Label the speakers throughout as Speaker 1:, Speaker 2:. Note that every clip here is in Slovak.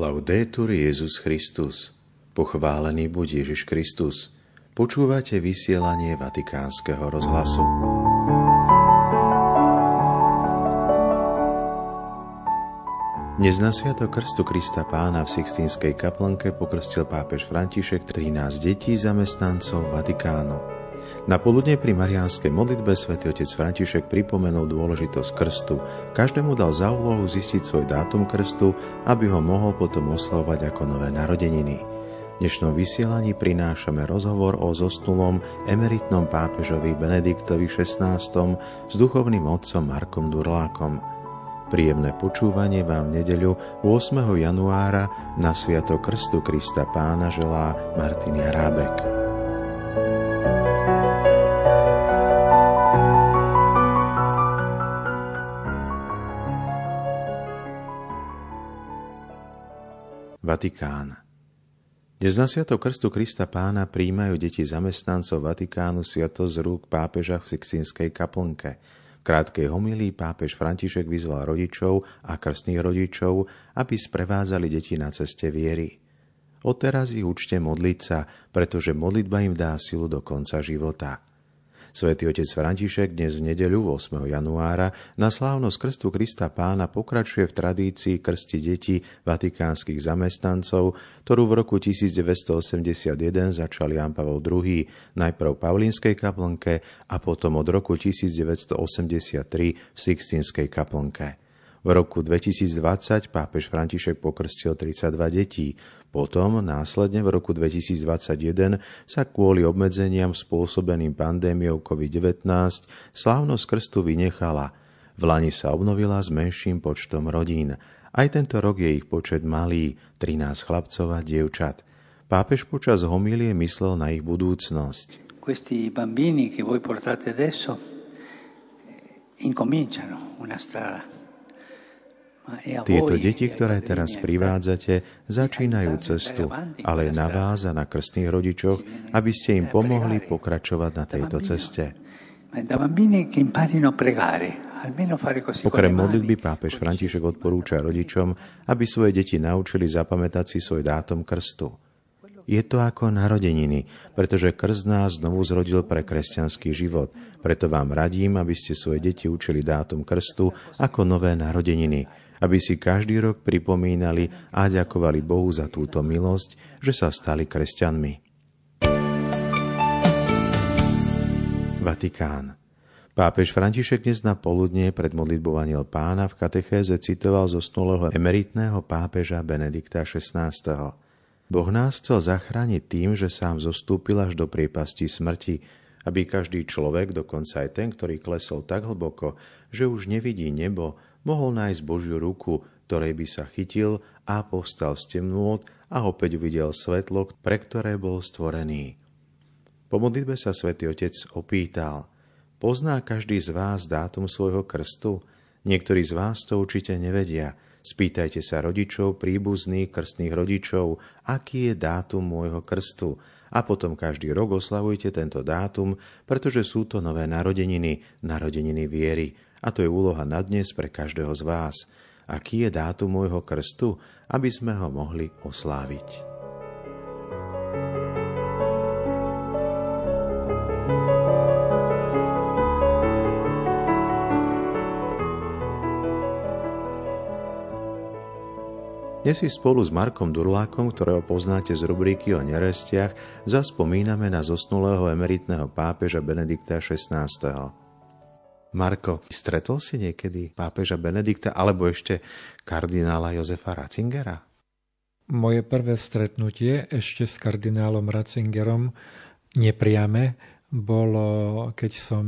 Speaker 1: Laudetur Jezus Christus. Pochválený buď Ježiš Kristus. Počúvate vysielanie Vatikánskeho rozhlasu. Dnes na Sviato Krstu Krista Pána v Sixtínskej kaplnke pokrstil pápež František 13 detí zamestnancov Vatikánu. Na poludne pri mariánskej modlitbe svätý otec František pripomenul dôležitosť krstu. Každému dal za úlohu zistiť svoj dátum krstu, aby ho mohol potom oslovať ako nové narodeniny. V dnešnom vysielaní prinášame rozhovor o zosnulom emeritnom pápežovi Benediktovi XVI s duchovným otcom Markom Durlákom. Príjemné počúvanie vám v nedeľu 8. januára na Sviato Krstu Krista Pána želá Martin Jarábek. Vatikán. Dnes na Sviatok Krstu Krista Pána príjmajú deti zamestnancov Vatikánu sviatosť z rúk pápeža v Sixtinskej kaplnke. V krátkej homilii pápež František vyzval rodičov a krstných rodičov, aby sprevázali deti na ceste viery. Odteraz ich učte modliť sa, pretože modlitba im dá silu do konca života. Svetý otec František dnes v nedeľu 8. januára na slávnosť Krstu Krista Pána pokračuje v tradícii krsti detí vatikánskych zamestnancov, ktorú v roku 1981 začal Jan Pavel II najprv v Pavlínskej kaplnke a potom od roku 1983 v Sixtinskej kaplnke. V roku 2020 pápež František pokrstil 32 detí, potom, následne v roku 2021, sa kvôli obmedzeniam spôsobeným pandémiou COVID-19 slávnosť krstu vynechala. V Lani sa obnovila s menším počtom rodín. Aj tento rok je ich počet malý, 13 chlapcov a dievčat. Pápež počas homílie myslel na ich budúcnosť.
Speaker 2: Questi bambini che voi portate adesso incominciano una strada
Speaker 1: tieto deti, ktoré teraz privádzate, začínajú cestu, ale na vás a na krstných rodičoch, aby ste im pomohli pokračovať na tejto ceste. Okrem modlitby pápež František odporúča rodičom, aby svoje deti naučili zapamätať si svoj dátum krstu. Je to ako narodeniny, pretože krst nás znovu zrodil pre kresťanský život. Preto vám radím, aby ste svoje deti učili dátum krstu ako nové narodeniny, aby si každý rok pripomínali a ďakovali Bohu za túto milosť, že sa stali kresťanmi. Vatikán. Pápež František dnes na poludne pred modlitbou Aniel pána v katechéze citoval zosnulého emeritného pápeža Benedikta XVI. Boh nás chcel zachrániť tým, že sám zostúpil až do priepasti smrti, aby každý človek, dokonca aj ten, ktorý klesol tak hlboko, že už nevidí nebo, mohol nájsť Božiu ruku, ktorej by sa chytil a povstal z temnôt a opäť videl svetlo, pre ktoré bol stvorený. Po modlitbe sa svätý Otec opýtal, pozná každý z vás dátum svojho krstu? Niektorí z vás to určite nevedia. Spýtajte sa rodičov, príbuzných, krstných rodičov, aký je dátum môjho krstu a potom každý rok oslavujte tento dátum, pretože sú to nové narodeniny, narodeniny viery, a to je úloha na dnes pre každého z vás. Aký je dátum môjho krstu, aby sme ho mohli osláviť. Dnes si spolu s Markom Durlákom, ktorého poznáte z rubriky o nerestiach, zaspomíname na zosnulého emeritného pápeža Benedikta XVI. Marko, stretol si niekedy pápeža Benedikta alebo ešte kardinála Jozefa Ratzingera?
Speaker 3: Moje prvé stretnutie ešte s kardinálom Ratzingerom nepriame bolo, keď som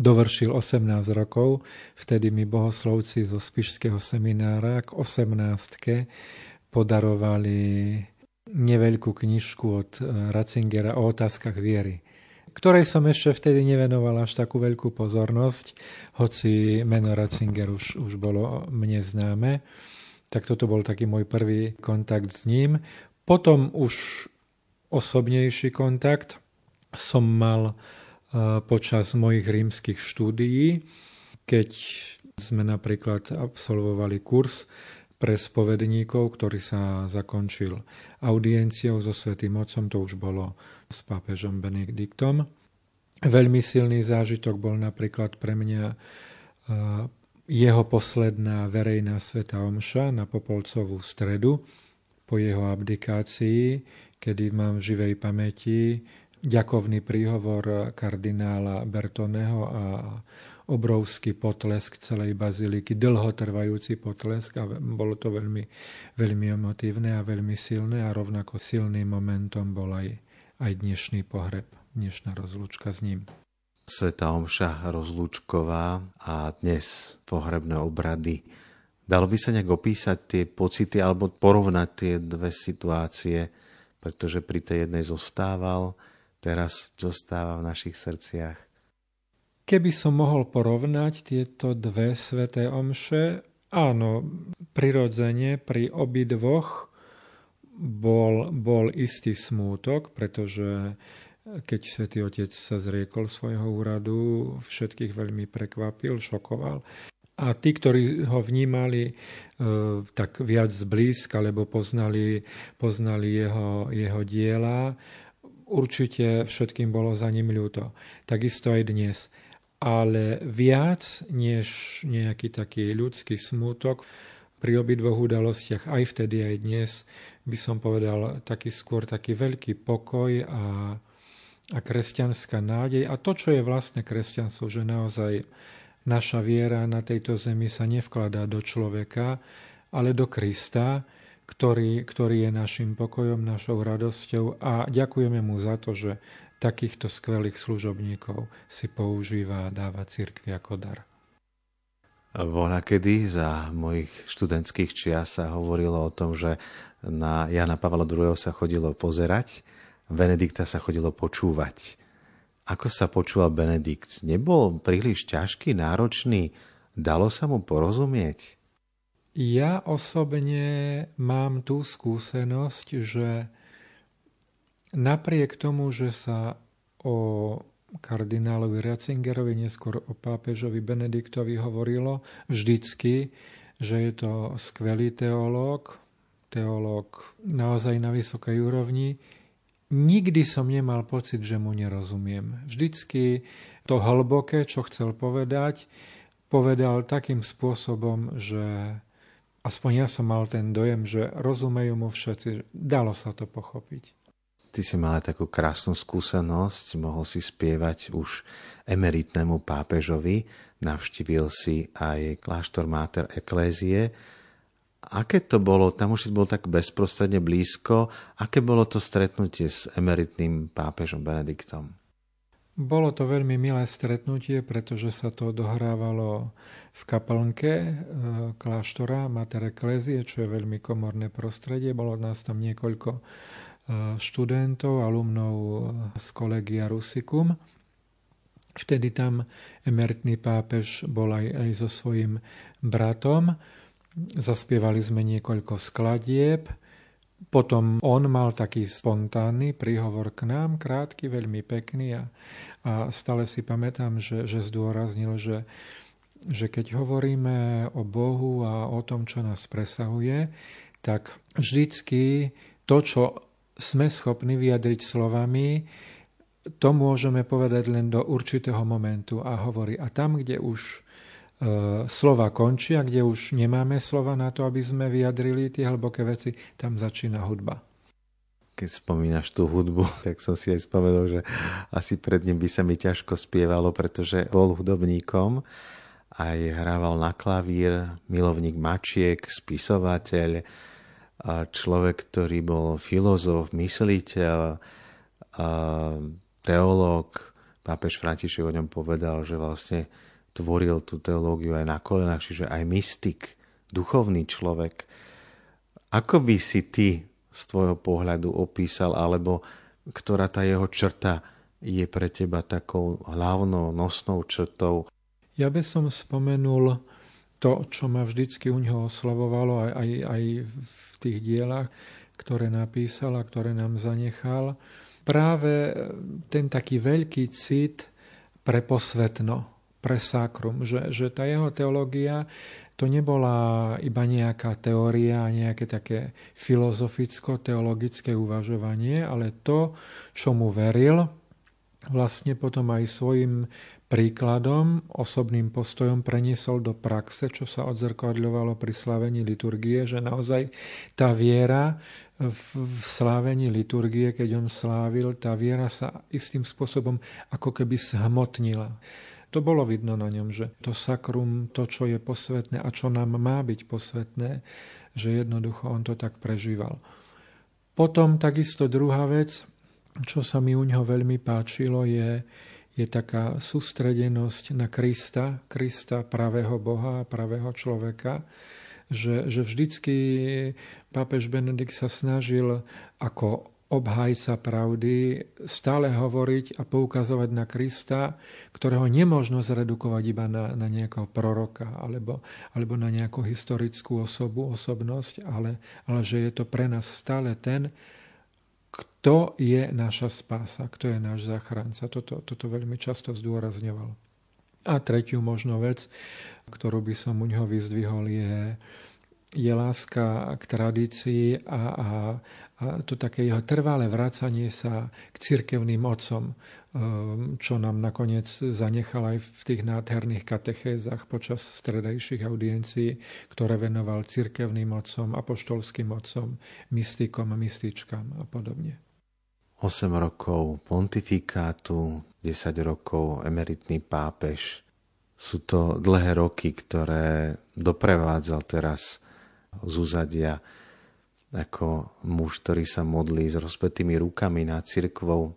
Speaker 3: dovršil 18 rokov. Vtedy mi bohoslovci zo Spišského seminára k 18 podarovali neveľkú knižku od Ratzingera o otázkach viery ktorej som ešte vtedy nevenoval až takú veľkú pozornosť, hoci meno Ratzinger už, už bolo mne známe. Tak toto bol taký môj prvý kontakt s ním. Potom už osobnejší kontakt som mal počas mojich rímskych štúdií, keď sme napríklad absolvovali kurz pre spovedníkov, ktorý sa zakončil audienciou so Svetým Otcom, to už bolo s pápežom Benediktom. Veľmi silný zážitok bol napríklad pre mňa jeho posledná verejná sveta omša na Popolcovú stredu po jeho abdikácii, kedy mám v živej pamäti ďakovný príhovor kardinála Bertoneho a obrovský potlesk celej baziliky, dlhotrvajúci potlesk a bolo to veľmi, veľmi emotívne a veľmi silné a rovnako silným momentom bol aj, aj dnešný pohreb, dnešná rozlúčka s ním.
Speaker 1: Sveta Omša rozlúčková a dnes pohrebné obrady. Dalo by sa nejak opísať tie pocity alebo porovnať tie dve situácie, pretože pri tej jednej zostával, teraz zostáva v našich srdciach.
Speaker 3: Keby som mohol porovnať tieto dve sveté omše, áno, prirodzene pri obidvoch bol, bol istý smútok, pretože keď svätý Otec sa zriekol svojho úradu, všetkých veľmi prekvapil, šokoval. A tí, ktorí ho vnímali e, tak viac zblízka, lebo poznali, poznali jeho, jeho diela, určite všetkým bolo za ním ľúto. Takisto aj dnes ale viac než nejaký taký ľudský smútok pri obidvoch udalostiach, aj vtedy, aj dnes, by som povedal taký skôr taký veľký pokoj a, a kresťanská nádej. A to, čo je vlastne kresťanstvo, že naozaj naša viera na tejto zemi sa nevkladá do človeka, ale do Krista, ktorý, ktorý je našim pokojom, našou radosťou a ďakujeme mu za to, že takýchto skvelých služobníkov si používa a dáva cirkvi ako dar.
Speaker 1: Bola kedy za mojich študentských čias sa hovorilo o tom, že na Jana Pavla II. sa chodilo pozerať, Benedikta sa chodilo počúvať. Ako sa počúval Benedikt? Nebol príliš ťažký, náročný? Dalo sa mu porozumieť?
Speaker 3: Ja osobne mám tú skúsenosť, že Napriek tomu, že sa o kardinálovi Ratzingerovi, neskôr o pápežovi Benediktovi hovorilo vždycky, že je to skvelý teológ, teológ naozaj na vysokej úrovni. Nikdy som nemal pocit, že mu nerozumiem. Vždycky to hlboké, čo chcel povedať, povedal takým spôsobom, že aspoň ja som mal ten dojem, že rozumejú mu všetci. Dalo sa to pochopiť.
Speaker 1: Ty si mal takú krásnu skúsenosť, mohol si spievať už emeritnému pápežovi, navštívil si aj kláštor Mater Eklézie. Aké to bolo, tam už si bol tak bezprostredne blízko, aké bolo to stretnutie s emeritným pápežom Benediktom?
Speaker 3: Bolo to veľmi milé stretnutie, pretože sa to dohrávalo v kaplnke e, kláštora Mater Eklézie, čo je veľmi komorné prostredie. Bolo nás tam niekoľko študentov, alumnov z kolegia Rusicum. Vtedy tam emeritný pápež bol aj, aj so svojím bratom. Zaspievali sme niekoľko skladieb. Potom on mal taký spontánny príhovor k nám, krátky, veľmi pekný a, a stále si pamätám, že, že zdôraznil, že, že keď hovoríme o Bohu a o tom, čo nás presahuje, tak vždycky to, čo sme schopní vyjadriť slovami, to môžeme povedať len do určitého momentu a hovorí, a tam, kde už slova končia, kde už nemáme slova na to, aby sme vyjadrili tie hlboké veci, tam začína hudba.
Speaker 1: Keď spomínaš tú hudbu, tak som si aj spomenul, že asi pred ním by sa mi ťažko spievalo, pretože bol hudobníkom, aj hrával na klavír, milovník mačiek, spisovateľ, človek, ktorý bol filozof, mysliteľ, teológ. Pápež František o ňom povedal, že vlastne tvoril tú teológiu aj na kolenách, čiže aj mystik, duchovný človek. Ako by si ty z tvojho pohľadu opísal, alebo ktorá tá jeho črta je pre teba takou hlavnou nosnou črtou?
Speaker 3: Ja by som spomenul to, čo ma vždycky u neho oslavovalo aj, aj, aj v tých dielach, ktoré napísal a ktoré nám zanechal. Práve ten taký veľký cit pre posvetno, pre že, že tá jeho teológia, to nebola iba nejaká teória, nejaké také filozoficko-teologické uvažovanie, ale to, čo mu veril, vlastne potom aj svojim príkladom, osobným postojom preniesol do praxe, čo sa odzrkadľovalo pri slávení liturgie, že naozaj tá viera v slávení liturgie, keď on slávil, tá viera sa istým spôsobom ako keby zhmotnila. To bolo vidno na ňom, že to sakrum, to, čo je posvetné a čo nám má byť posvetné, že jednoducho on to tak prežíval. Potom takisto druhá vec, čo sa mi u neho veľmi páčilo, je, je taká sústredenosť na Krista, Krista pravého Boha a pravého človeka, že, že vždycky pápež Benedikt sa snažil ako obhajca pravdy, stále hovoriť a poukazovať na Krista, ktorého nemôžno zredukovať iba na, na nejakého proroka alebo, alebo na nejakú historickú osobu, osobnosť, ale, ale že je to pre nás stále ten, kto je naša spása, kto je náš záchranca. Toto, toto veľmi často zdôrazňoval. A tretiu možno vec, ktorú by som u neho vyzdvihol, je, je láska k tradícii a, a, a to také jeho trvalé vracanie sa k cirkevným otcom, ehm, čo nám nakoniec zanechal aj v tých nádherných katechézach počas stredajších audiencií, ktoré venoval cirkevným otcom, apoštolským otcom, mystikom, mystičkám a podobne.
Speaker 1: 8 rokov pontifikátu, 10 rokov emeritný pápež. Sú to dlhé roky, ktoré doprevádzal teraz z úzadia ako muž, ktorý sa modlí s rozpetými rukami nad cirkvou.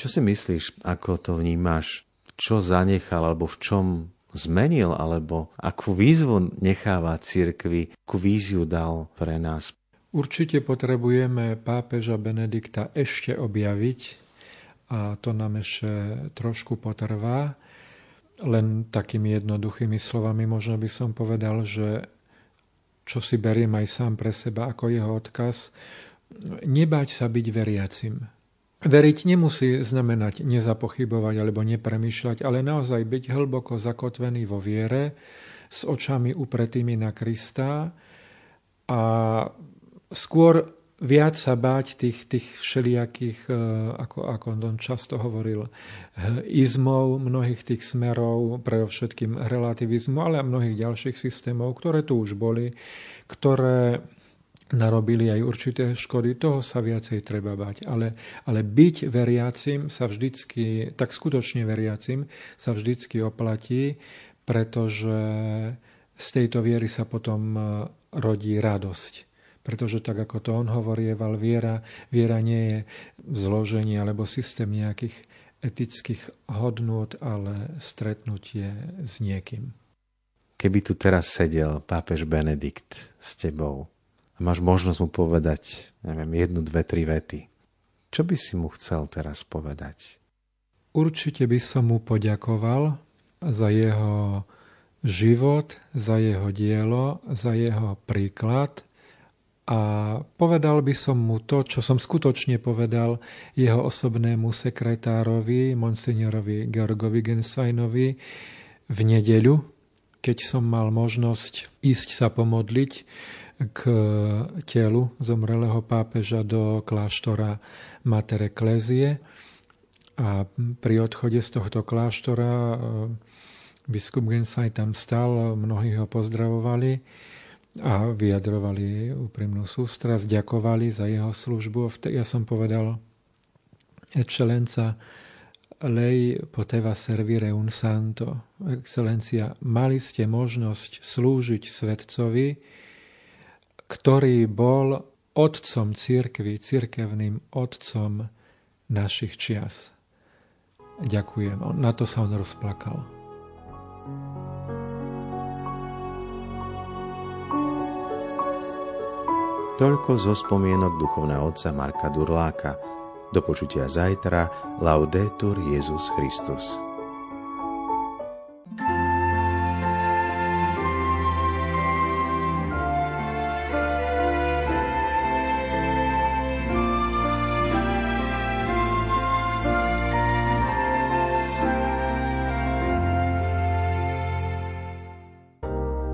Speaker 1: Čo si myslíš, ako to vnímaš? Čo zanechal, alebo v čom zmenil, alebo akú výzvu necháva cirkvi, akú víziu dal pre nás?
Speaker 3: Určite potrebujeme pápeža Benedikta ešte objaviť a to nám ešte trošku potrvá. Len takými jednoduchými slovami možno by som povedal, že čo si beriem aj sám pre seba ako jeho odkaz, nebať sa byť veriacim. Veriť nemusí znamenať nezapochybovať alebo nepremýšľať, ale naozaj byť hlboko zakotvený vo viere, s očami upretými na Krista a skôr viac sa báť tých, tých všelijakých, e, ako, ako on často hovoril, izmov, mnohých tých smerov, pre všetkým relativizmu, ale a mnohých ďalších systémov, ktoré tu už boli, ktoré narobili aj určité škody, toho sa viacej treba bať. Ale, ale byť veriacim sa vždycky, tak skutočne veriacim sa vždycky oplatí, pretože z tejto viery sa potom e, rodí radosť pretože tak ako to on hovorieval, viera, viera nie je zloženie alebo systém nejakých etických hodnôt, ale stretnutie s niekým.
Speaker 1: Keby tu teraz sedel pápež Benedikt s tebou a máš možnosť mu povedať, neviem, jednu, dve, tri vety, čo by si mu chcel teraz povedať?
Speaker 3: Určite by som mu poďakoval za jeho život, za jeho dielo, za jeho príklad – a povedal by som mu to, čo som skutočne povedal jeho osobnému sekretárovi, monsignorovi Georgovi Gensajnovi v nedeľu, keď som mal možnosť ísť sa pomodliť k telu zomrelého pápeža do kláštora Mater Ecclesiae. A pri odchode z tohto kláštora eh, biskup Gensaj tam stal, mnohí ho pozdravovali a vyjadrovali úprimnú sústrasť, ďakovali za jeho službu. Ja som povedal, Excelenza, lei poteva servire un santo. Excelencia, mali ste možnosť slúžiť svetcovi, ktorý bol otcom církvy, církevným otcom našich čias. Ďakujem. Na to sa on rozplakal.
Speaker 1: Toľko zo spomienok duchovného otca Marka Durláka. Do počutia zajtra. Laudetur Jezus Christus.